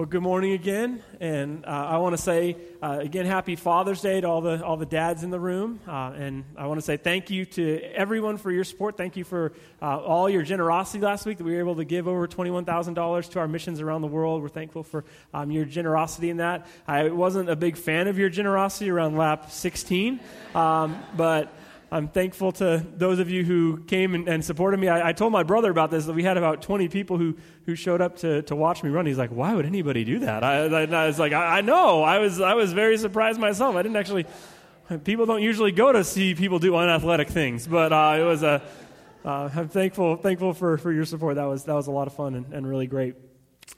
Well, good morning again, and uh, I want to say uh, again, Happy Father's Day to all the all the dads in the room, uh, and I want to say thank you to everyone for your support. Thank you for uh, all your generosity last week that we were able to give over twenty one thousand dollars to our missions around the world. We're thankful for um, your generosity in that. I wasn't a big fan of your generosity around lap sixteen, um, but. I'm thankful to those of you who came and, and supported me. I, I, told my brother about this that we had about 20 people who, who showed up to, to watch me run. He's like, "Why would anybody do that?" I, I, I was like, I, know." I was I was very surprised myself. I didn't actually. People don't usually go to see people do unathletic things, but uh, it was a. Uh, I'm thankful thankful for, for your support. That was that was a lot of fun and, and really great.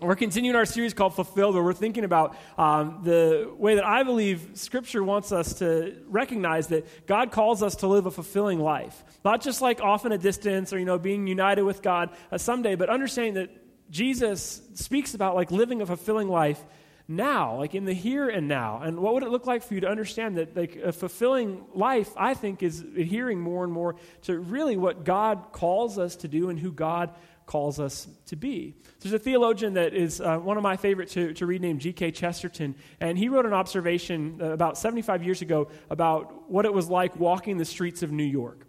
We're continuing our series called Fulfilled, where we're thinking about um, the way that I believe Scripture wants us to recognize that God calls us to live a fulfilling life. Not just like off in a distance or, you know, being united with God uh, someday, but understanding that Jesus speaks about like living a fulfilling life now, like in the here and now. And what would it look like for you to understand that like a fulfilling life, I think, is adhering more and more to really what God calls us to do and who God calls us to be. There's a theologian that is uh, one of my favorite to, to read named G.K. Chesterton, and he wrote an observation uh, about 75 years ago about what it was like walking the streets of New York.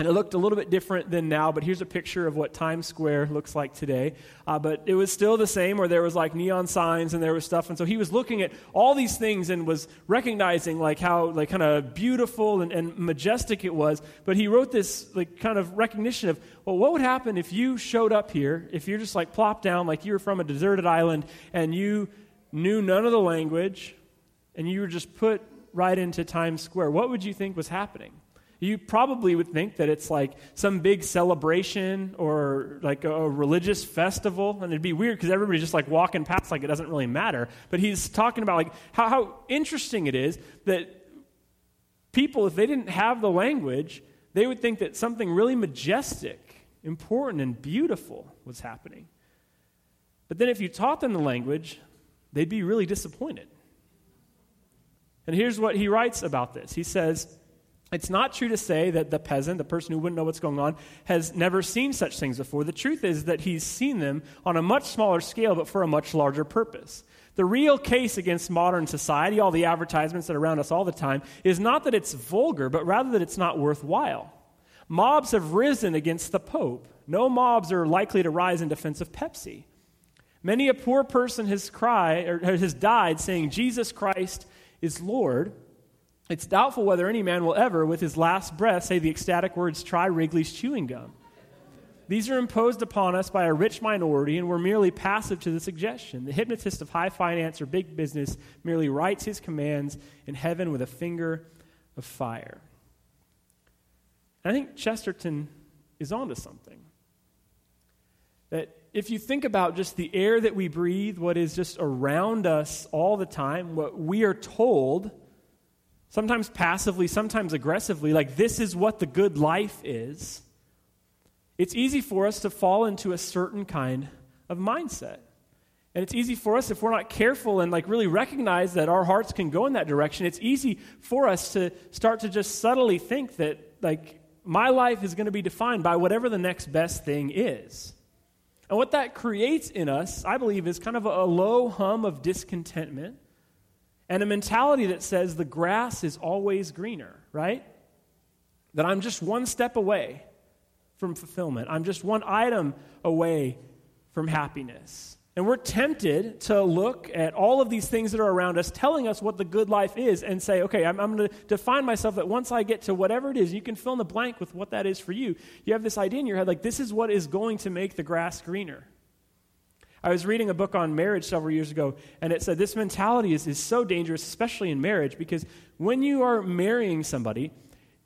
And it looked a little bit different than now, but here's a picture of what Times Square looks like today. Uh, but it was still the same, where there was like neon signs and there was stuff. And so he was looking at all these things and was recognizing like how like kind of beautiful and, and majestic it was. But he wrote this like kind of recognition of, well, what would happen if you showed up here, if you're just like plopped down like you were from a deserted island and you knew none of the language and you were just put right into Times Square? What would you think was happening? You probably would think that it's like some big celebration or like a, religious festival, and it'd be weird because everybody's just like walking past like it doesn't really matter. But he's talking about like how, how interesting it is that people, if they didn't have the language, they would think that something really majestic, important, and beautiful was happening. But then if you taught them the language, they'd be really disappointed. And here's what he writes about this. He says, it's not true to say that the peasant, the person who wouldn't know what's going on, has never seen such things before. The truth is that he's seen them on a much smaller scale, but for a much larger purpose. The real case against modern society, all the advertisements that are around us all the time, is not that it's vulgar, but rather that it's not worthwhile. Mobs have risen against the Pope. No mobs are likely to rise in defense of Pepsi. Many a poor person has cried or has died saying Jesus Christ is Lord it's doubtful whether any man will ever, with his last breath, say the ecstatic words, try Wrigley's chewing gum. These are imposed upon us by a rich minority, and we're merely passive to the suggestion. The hypnotist of high finance or big business merely writes his commands in heaven with a finger of fire. I think Chesterton is onto something. That if you think about just the air that we breathe, what is just around us all the time, what we are told sometimes passively, sometimes aggressively, like this is what the good life is, it's easy for us to fall into a certain kind of mindset. And it's easy for us if we're not careful and like really recognize that our hearts can go in that direction. It's easy for us to start to just subtly think that like my life is going to be defined by whatever the next best thing is. And what that creates in us, I believe, is kind of a low hum of discontentment and a mentality that says the grass is always greener, right? That I'm just one step away from fulfillment, I'm just one item away from happiness. And we're tempted to look at all of these things that are around us, telling us what the good life is, and say, okay, I'm, I'm going to define myself that once I get to whatever it is, you can fill in the blank with what that is for you. You have this idea in your head, like, this is what is going to make the grass greener. I was reading a book on marriage several years ago, and it said this mentality is, is so dangerous, especially in marriage, because when you are marrying somebody,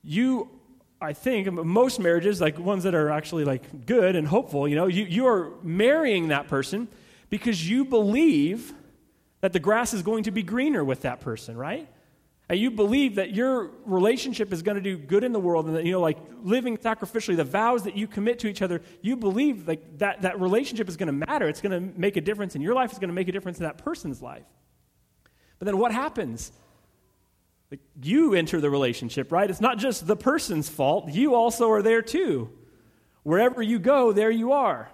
you, I think, most marriages, like ones that are actually like good and hopeful, you know, you, you are marrying that person because you believe that the grass is going to be greener with that person, right? And you believe that your relationship is going to do good in the world and that you know like living sacrificially the vows that you commit to each other you believe like that that relationship is going to matter. It's going to make a difference in your life. It's going to make a difference in that person's life. But then what happens? Like you enter the relationship right? It's not just the person's fault. You also are there too. Wherever you go there you are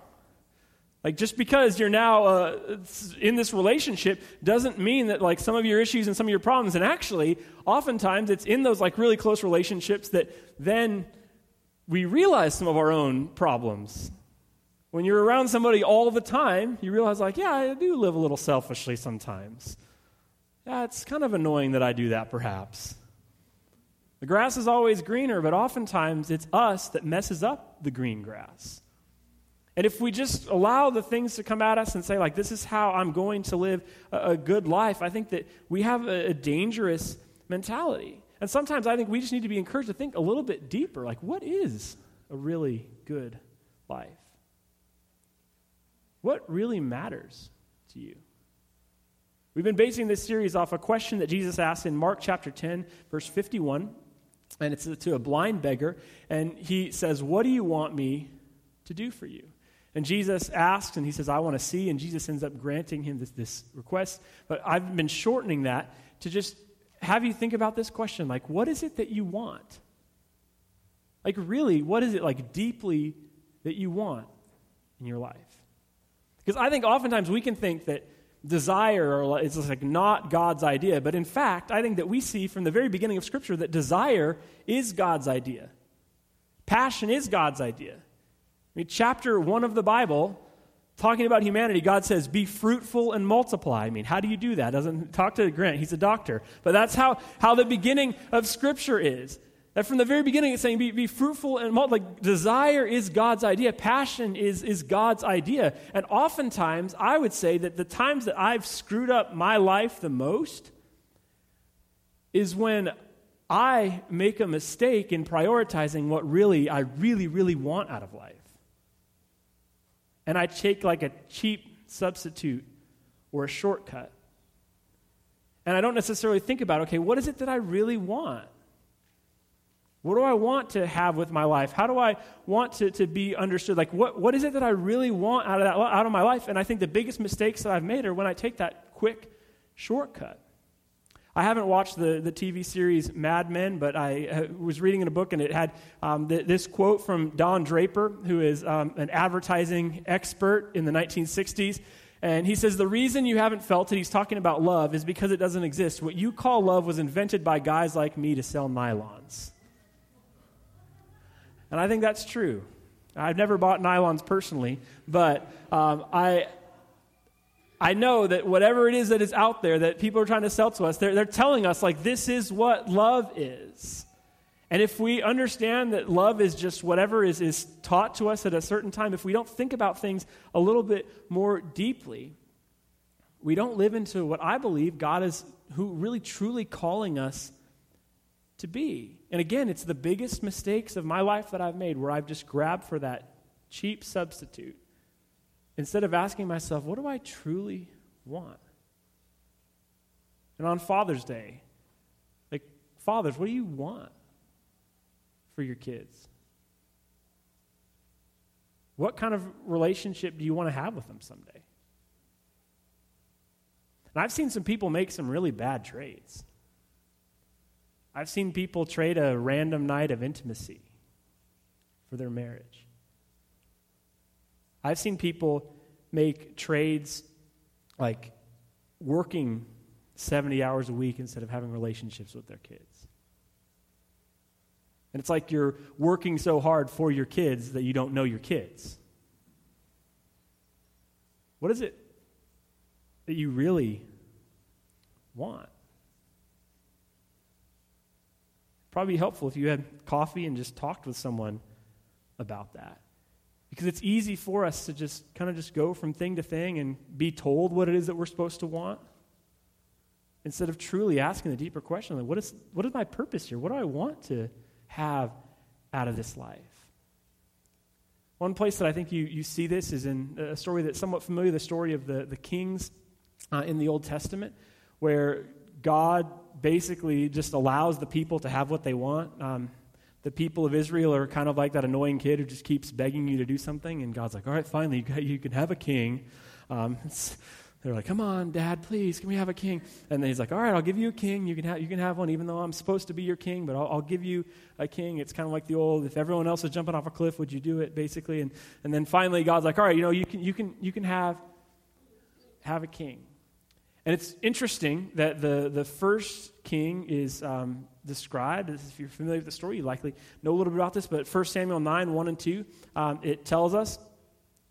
Like just because you're now uh, in this relationship doesn't mean that like some of your issues and some of your problems. And actually, oftentimes it's in those like really close relationships that then we realize some of our own problems. When you're around somebody all the time, you realize like, yeah, I do live a little selfishly sometimes. Yeah, it's kind of annoying that I do that perhaps. The grass is always greener, but oftentimes it's us that messes up the green grass. And if we just allow the things to come at us and say, like, this is how I'm going to live a, a good life, I think that we have a, a dangerous mentality. And sometimes I think we just need to be encouraged to think a little bit deeper like, what is a really good life? What really matters to you? We've been basing this series off a question that Jesus asked in Mark chapter 10, verse 51. And it's to a blind beggar. And he says, What do you want me to do for you? And Jesus asks, and he says, I want to see. And Jesus ends up granting him this, this request. But I've been shortening that to just have you think about this question like, what is it that you want? Like, really, what is it like deeply that you want in your life? Because I think oftentimes we can think that desire is like not God's idea, but in fact, I think that we see from the very beginning of Scripture that desire is God's idea. Passion is God's idea. Mean, chapter one of the Bible, talking about humanity, God says, be fruitful and multiply. I mean, how do you do that? Doesn't talk to Grant, he's a doctor. But that's how, how the beginning of Scripture is. That from the very beginning, it's saying be, be fruitful and multiply. Like, desire is God's idea, passion is, is God's idea. And oftentimes, I would say that the times that I've screwed up my life the most is when I make a mistake in prioritizing what really I really, really want out of life and I take like a cheap substitute or a shortcut. And I don't necessarily think about, okay, what is it that I really want? What do I want to have with my life? How do I want to, to be understood? Like, what, what is it that I really want out of, that, out of my life? And I think the biggest mistakes that I've made are when I take that quick shortcut. I haven't watched the, the TV series Mad Men, but I uh, was reading in a book and it had um, th- this quote from Don Draper, who is um, an advertising expert in the 1960s. And he says, The reason you haven't felt it, he's talking about love, is because it doesn't exist. What you call love was invented by guys like me to sell nylons. And I think that's true. I've never bought nylons personally, but um, I, I know that whatever it is that is out there that people are trying to sell to us, they're, they're telling us, like, this is what love is. And if we understand that love is just whatever is, is taught to us at a certain time, if we don't think about things a little bit more deeply, we don't live into what I believe God is who really truly calling us to be. And again, it's the biggest mistakes of my life that I've made where I've just grabbed for that cheap substitute instead of asking myself, what do I truly want? And on Father's Day, like, fathers, what do you want for your kids? What kind of relationship do you want to have with them someday? And I've seen some people make some really bad trades. I've seen people trade a random night of intimacy for their marriage. I've seen people make trades like working 70 hours a week instead of having relationships with their kids. And it's like you're working so hard for your kids that you don't know your kids. What is it that you really want? Probably helpful if you had coffee and just talked with someone about that. Because it's easy for us to just kind of just go from thing to thing and be told what it is that we're supposed to want instead of truly asking the deeper question like, what, is, what is my purpose here? What do I want to have out of this life? One place that I think you, you see this is in a story that's somewhat familiar the story of the, the kings uh, in the Old Testament, where God basically just allows the people to have what they want. Um, the people of Israel are kind of like that annoying kid who just keeps begging you to do something, and God's like, all right, finally, you can have a king. Um, They're like, "Come on, Dad, please, can we have a king?" And then he's like, "All right, I'll give you a king. You can have you can have one, even though I'm supposed to be your king, but I'll, I'll give you a king." It's kind of like the old, "If everyone else is jumping off a cliff, would you do it?" Basically, and and then finally, God's like, "All right, you know, you can you can you can have have a king." And it's interesting that the the first king is um, described. If you're familiar with the story, you likely know a little bit about this. But 1 Samuel 9, 1 and 2, um, it tells us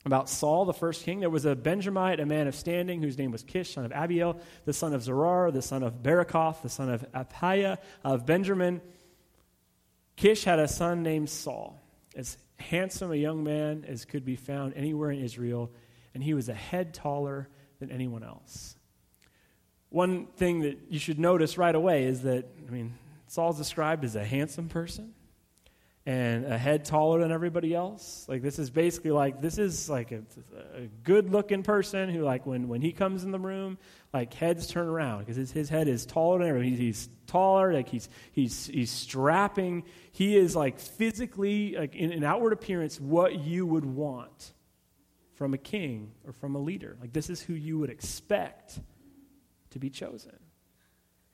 about Saul, the first king. There was a Benjamite, a man of standing, whose name was Kish, son of Abiel, the son of Zeror, the son of Bekorath, the son of Aphiah of Benjamin. Kish had a son named Saul, as handsome a young man as could be found anywhere in Israel, and he was a head taller than anyone else. One thing that you should notice right away is that, I mean, Saul's described as a handsome person and a head taller than everybody else. Like this is basically like this is like a, a good looking person who like when, when he comes in the room, like heads turn around because his, his head is taller than everybody. He's, he's taller, like he's he's he's strapping. He is like physically like in an outward appearance what you would want from a king or from a leader. Like this is who you would expect to be chosen.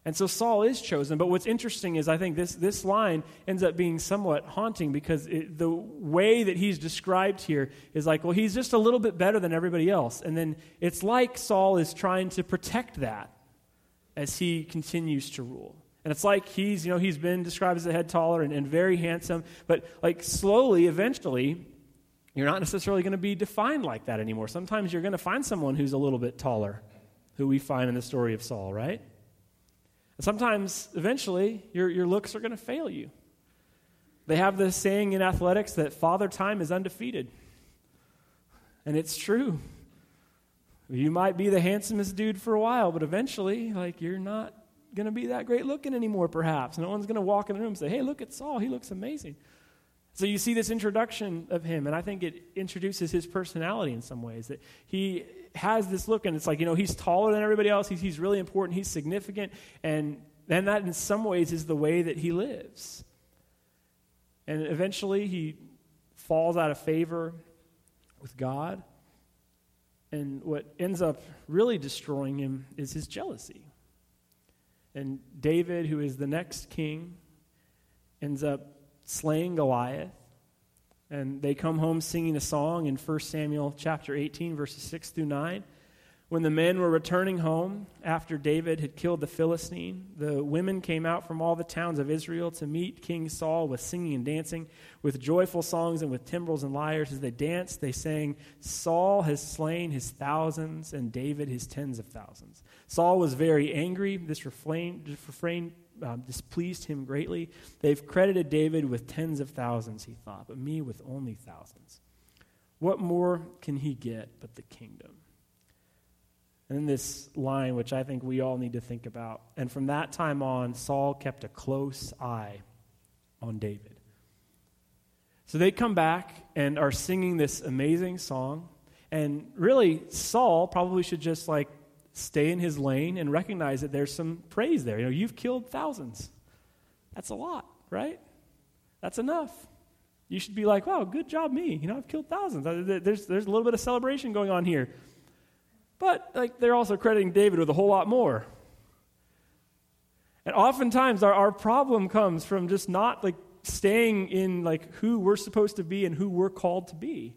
And so Saul is chosen. But what's interesting is I think this, this line ends up being somewhat haunting because it, the way that he's described here is like, well, he's just a little bit better than everybody else. And then it's like Saul is trying to protect that as he continues to rule. And it's like he's, you know, he's been described as a head taller and, and very handsome, but like slowly, eventually, you're not necessarily going to be defined like that anymore. Sometimes you're going to find someone who's a little bit taller, who we find in the story of Saul, right? Sometimes, eventually, your, your looks are going to fail you. They have this saying in athletics that father time is undefeated. And it's true. You might be the handsomest dude for a while, but eventually, like, you're not going to be that great looking anymore, perhaps. No one's going to walk in the room and say, hey, look at Saul. He looks amazing. So you see this introduction of him, and I think it introduces his personality in some ways. That he has this look, and it's like, you know, he's taller than everybody else. He's, he's really important. He's significant. And then that, in some ways, is the way that he lives. And eventually, he falls out of favor with God. And what ends up really destroying him is his jealousy. And David, who is the next king, ends up slaying Goliath. And they come home singing a song in 1 Samuel chapter 18, verses 6 through 9. When the men were returning home after David had killed the Philistine, the women came out from all the towns of Israel to meet King Saul with singing and dancing, with joyful songs and with timbrels and lyres. As they danced, they sang, Saul has slain his thousands and David his tens of thousands. Saul was very angry. This refrain, refrain um, displeased him greatly. They've credited David with tens of thousands, he thought, but me with only thousands. What more can he get but the kingdom? And then this line, which I think we all need to think about. And from that time on, Saul kept a close eye on David. So they come back and are singing this amazing song. And really, Saul probably should just like stay in his lane and recognize that there's some praise there. You know, you've killed thousands. That's a lot, right? That's enough. You should be like, wow, good job, me. You know, I've killed thousands. Uh, there's, there's a little bit of celebration going on here. But, like, they're also crediting David with a whole lot more. And oftentimes our, our problem comes from just not, like, staying in, like, who we're supposed to be and who we're called to be.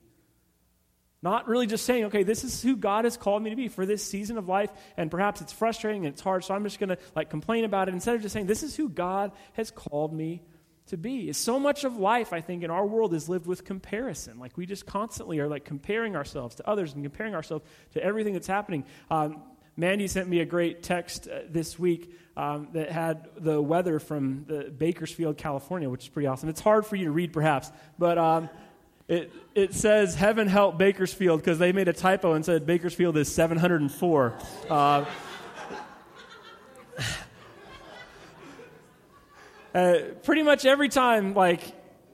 Not really just saying, okay, this is who God has called me to be for this season of life, and perhaps it's frustrating and it's hard, so I'm just going to like complain about it instead of just saying, this is who God has called me to be. So much of life, I think, in our world is lived with comparison. Like we just constantly are like comparing ourselves to others and comparing ourselves to everything that's happening. Um, Mandy sent me a great text uh, this week um, that had the weather from the Bakersfield, California, which is pretty awesome. It's hard for you to read, perhaps, but. Um, it, it says, Heaven help Bakersfield, because they made a typo and said Bakersfield is 704. Uh, uh, pretty much every time, like,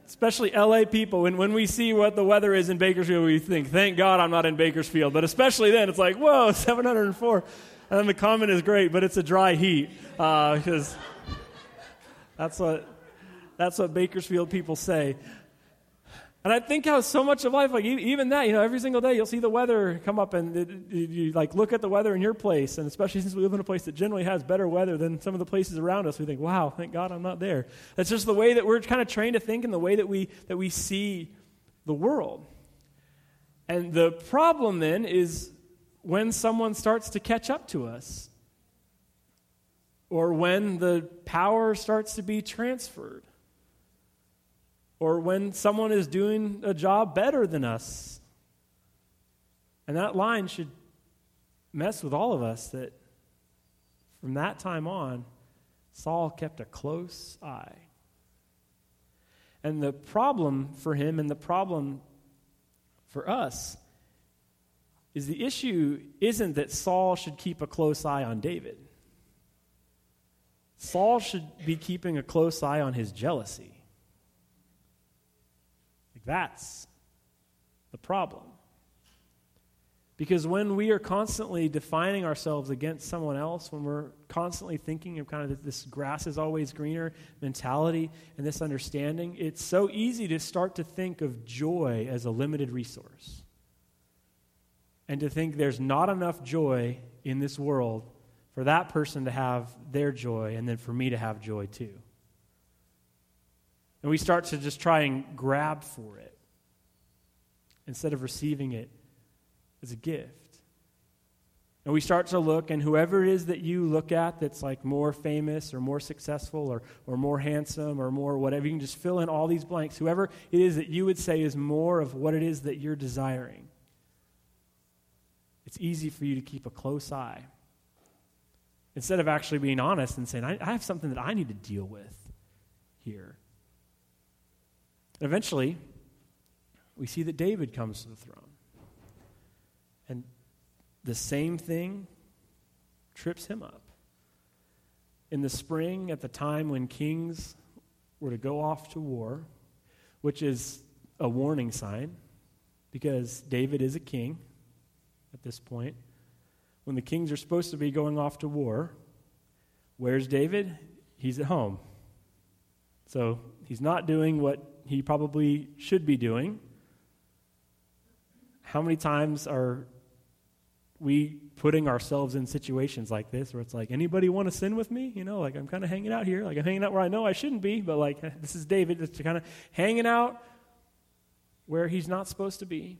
especially LA people, when, when we see what the weather is in Bakersfield, we think, thank God I'm not in Bakersfield. But especially then, it's like, whoa, 704. And then the comment is great, but it's a dry heat. Because uh, that's what, that's what Bakersfield people say. And I think how so much of life, like even that, you know, every single day you'll see the weather come up and it, you like look at the weather in your place. And especially since we live in a place that generally has better weather than some of the places around us, we think, wow, thank God I'm not there. That's just the way that we're kind of trained to think and the way that we, that we see the world. And the problem then is when someone starts to catch up to us or when the power starts to be transferred or when someone is doing a job better than us. And that line should mess with all of us that from that time on, Saul kept a close eye. And the problem for him and the problem for us is the issue isn't that Saul should keep a close eye on David. Saul should be keeping a close eye on his jealousy. That's the problem. Because when we are constantly defining ourselves against someone else, when we're constantly thinking of kind of this grass is always greener mentality and this understanding, it's so easy to start to think of joy as a limited resource. And to think there's not enough joy in this world for that person to have their joy and then for me to have joy too. And we start to just try and grab for it instead of receiving it as a gift. And we start to look, and whoever it is that you look at that's like more famous or more successful or, or more handsome or more whatever, you can just fill in all these blanks. Whoever it is that you would say is more of what it is that you're desiring, it's easy for you to keep a close eye. Instead of actually being honest and saying, I, I have something that I need to deal with here. Eventually, we see that David comes to the throne. And the same thing trips him up. In the spring, at the time when kings were to go off to war, which is a warning sign because David is a king at this point. When the kings are supposed to be going off to war, where's David? He's at home. So he's not doing what he probably should be doing. How many times are we putting ourselves in situations like this where it's like, anybody want to sin with me? You know, like I'm kind of hanging out here. Like I'm hanging out where I know I shouldn't be, but like this is David just kind of hanging out where he's not supposed to be.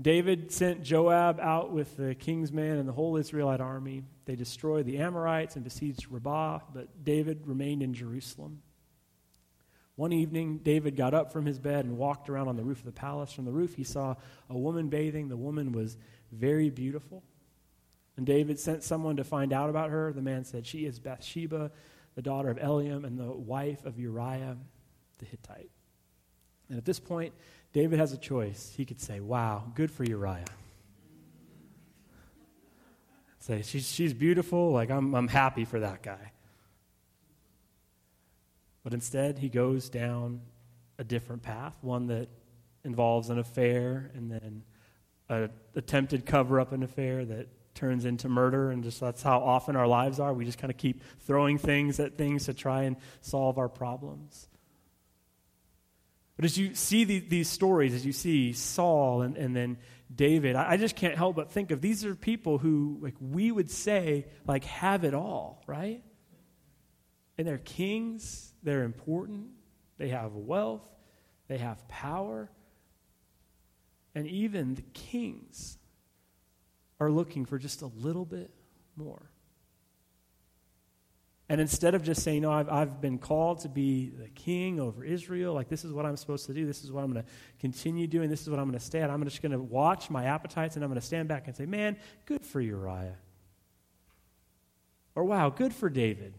David sent Joab out with the king's men and the whole Israelite army. They destroyed the Amorites and besieged Rabbah, but David remained in Jerusalem. One evening, David got up from his bed and walked around on the roof of the palace. From the roof, he saw a woman bathing. The woman was very beautiful. And David sent someone to find out about her. The man said, She is Bathsheba, the daughter of Eliam, and the wife of Uriah the Hittite. And at this point, David has a choice. He could say, Wow, good for Uriah. Say, she's, she's beautiful. Like, I'm, I'm happy for that guy. But instead, he goes down a different path, one that involves an affair and then an attempted cover up an affair that turns into murder. And just that's how often our lives are. We just kind of keep throwing things at things to try and solve our problems. But as you see the, these stories, as you see Saul and, and then David, I, I, just can't help but think of these are people who, like, we would say, like, have it all, right? And they're kings, they're important, they have wealth, they have power, and even the kings are looking for just a little bit more. And instead of just saying, No, I've, I've been called to be the king over Israel, like this is what I'm supposed to do, this is what I'm going to continue doing, this is what I'm going to stay at, I'm just going to watch my appetites and I'm going to stand back and say, Man, good for Uriah. Or wow, good for David.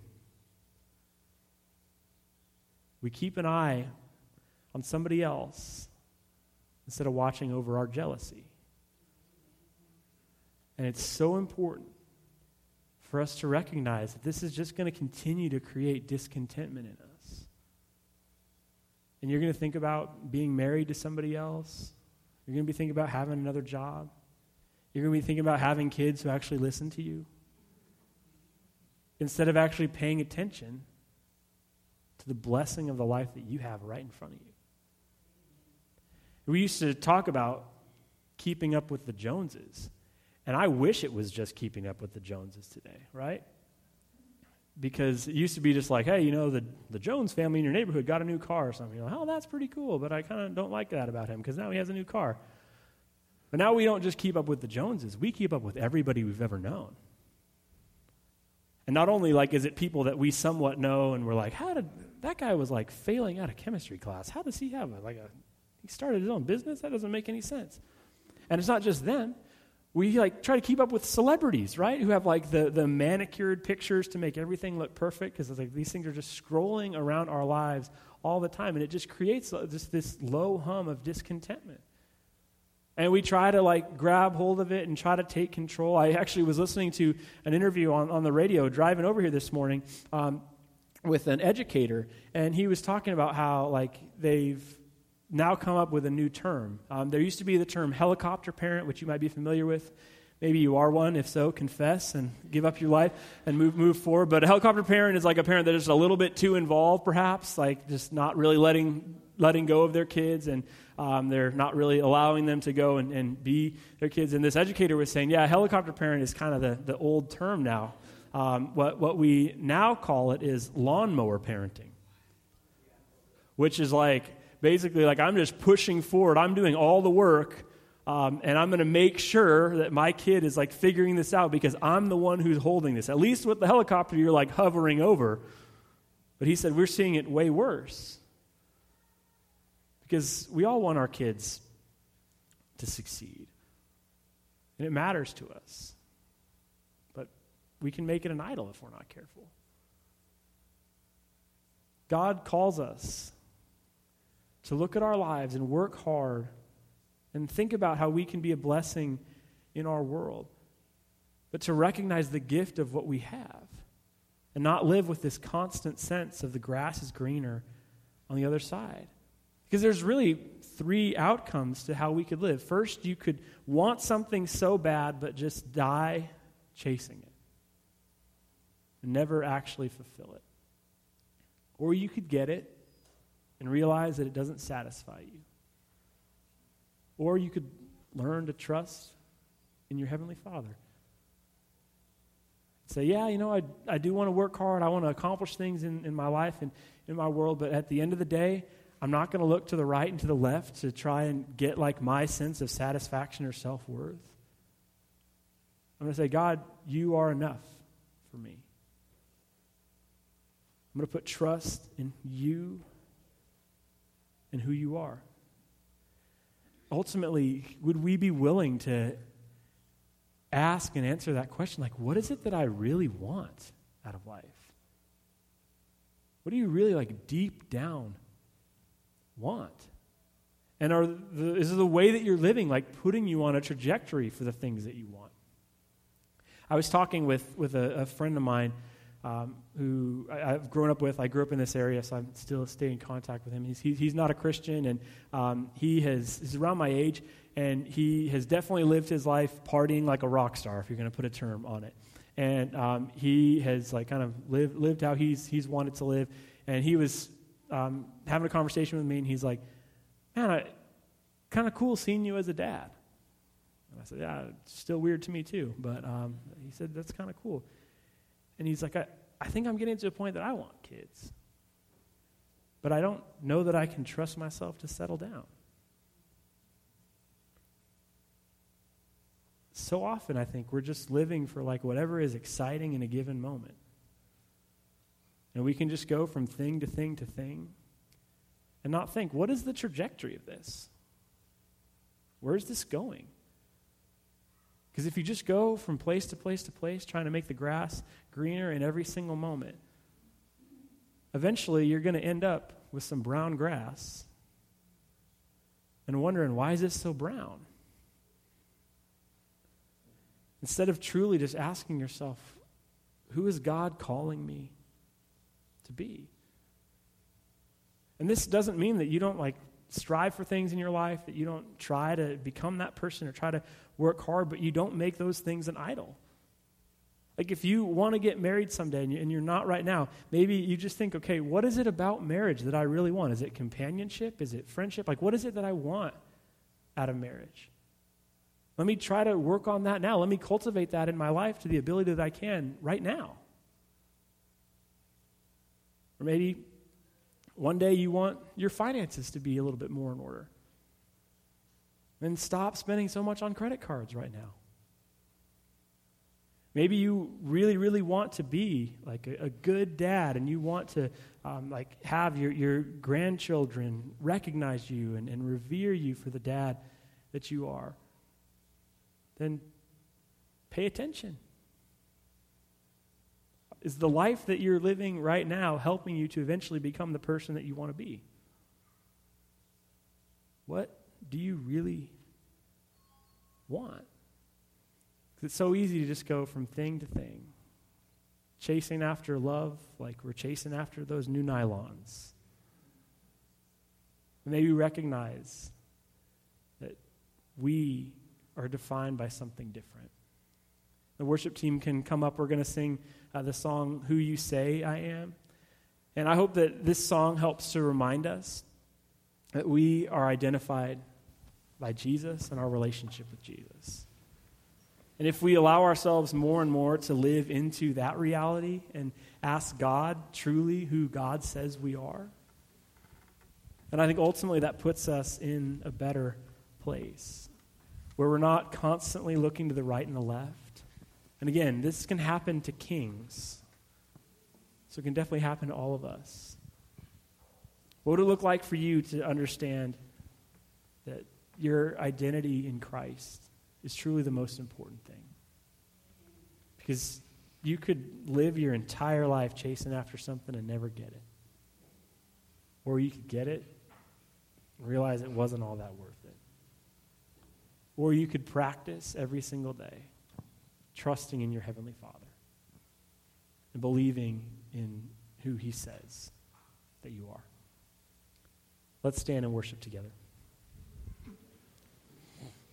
We keep an eye on somebody else instead of watching over our jealousy. And it's so important for us to recognize that this is just going to continue to create discontentment in us. And you're going to think about being married to somebody else. You're going to be thinking about having another job. You're going to be thinking about having kids who actually listen to you. Instead of actually paying attention to the blessing of the life that you have right in front of you. We used to talk about keeping up with the Joneses. And I wish it was just keeping up with the Joneses today, right? Because it used to be just like, hey, you know, the, the Jones family in your neighborhood got a new car or something. You're like, oh, that's pretty cool, but I kind of don't like that about him because now he has a new car. But now we don't just keep up with the Joneses, we keep up with everybody we've ever known. And not only like is it people that we somewhat know and we're like, how did that guy was like failing out of chemistry class? How does he have a, like a he started his own business? That doesn't make any sense. And it's not just them. We like try to keep up with celebrities, right? Who have like the, the manicured pictures to make everything look perfect because like these things are just scrolling around our lives all the time, and it just creates just this low hum of discontentment. And we try to like grab hold of it and try to take control. I actually was listening to an interview on, on the radio driving over here this morning um, with an educator, and he was talking about how like they've now come up with a new term. Um, there used to be the term helicopter parent, which you might be familiar with. Maybe you are one. If so, confess and give up your life and move move forward. But a helicopter parent is like a parent that is a little bit too involved, perhaps, like just not really letting letting go of their kids, and um, they're not really allowing them to go and, and be their kids. And this educator was saying, yeah, helicopter parent is kind of the, the old term now. Um, what what we now call it is lawnmower parenting, which is like basically like I'm just pushing forward. I'm doing all the work. Um, and I'm going to make sure that my kid is like figuring this out because I'm the one who's holding this. At least with the helicopter, you're like hovering over. But he said, we're seeing it way worse. Because we all want our kids to succeed. And it matters to us. We can make it an idol if we're not careful. God calls us to look at our lives and work hard and think about how we can be a blessing in our world, but to recognize the gift of what we have and not live with this constant sense of the grass is greener on the other side. Because there's really three outcomes to how we could live. First, you could want something so bad, but just die chasing it never actually fulfill it. Or you could get it and realize that it doesn't satisfy you. Or you could learn to trust in your Heavenly Father. Say, yeah, you know, I, I do want to work hard. I want to accomplish things in, in my life and in my world, but at the end of the day, I'm not going to look to the right and to the left to try and get like my sense of satisfaction or self worth. I'm going to say, God, you are enough for me. I'm going to put trust in you and who you are. Ultimately, would we be willing to ask and answer that question like, what is it that I really want out of life? What do you really, like, deep down want? And are the, is the way that you're living, like, putting you on a trajectory for the things that you want? I was talking with, with a, a friend of mine um, who I, have grown up with. I grew up in this area, so I'm still stay in contact with him. He's, he, he's not a Christian, and um, he has, he's around my age, and he has definitely lived his life partying like a rock star, if you're going to put a term on it. And um, he has like kind of lived, lived how he's, he's wanted to live. And he was um, having a conversation with me, and he's like, man, I, kind of cool seeing you as a dad. And I said, yeah, it's still weird to me too. But um, he said, that's kind of cool. And he's like, I, I think I'm getting to a point that I want kids. But I don't know that I can trust myself to settle down. So often, I think we're just living for like whatever is exciting in a given moment. And we can just go from thing to thing to thing and not think, what is the trajectory of this? Where's this going? Because if you just go from place to place to place trying to make the grass greener in every single moment, eventually you're going to end up with some brown grass and wondering, why is this so brown? Instead of truly just asking yourself, who is God calling me to be? And this doesn't mean that you don't like strive for things in your life, that you don't try to become that person or try to work hard, but you don't make those things an idol. Like if you want to get married someday and you're not right now, maybe you just think, okay, what is it about marriage that I really want? Is it companionship? Is it friendship? Like, what is it that I want out of marriage. Let me try to work on that now. Let me cultivate that in my life to the ability that I can right now. Or maybe one day you want your finances to be a little bit more in order. Then stop spending so much on credit cards right now. Maybe you really, really want to be like a, a good dad and you want to um, like have your, your grandchildren recognize you and, and revere you for the dad that you are. Then pay attention. Is the life that you're living right now helping you to eventually become the person that you want to be? What do you really want? Because It's so easy to just go from thing to thing, chasing after love like we're chasing after those new nylons. maybe recognize that we are defined by something different. The worship team can come up. We're going to sing uh, the song, Who You Say I Am. And I hope that this song helps to remind us that we are identified by Jesus and our relationship with Jesus. And if we allow ourselves more and more to live into that reality and ask God truly who God says we are, then I think ultimately that puts us in a better place where we're not constantly looking to the right and the left. And again, this can happen to kings. So it can definitely happen to all of us. What would it look like for you to understand that your identity in Christ is truly the most important thing. Because you could live your entire life chasing after something and never get it. Or you could get it and realize it wasn't all that worth it. Or you could practice every single day, trusting in your Heavenly Father and believing in who He says that you are. Let's stand and worship together.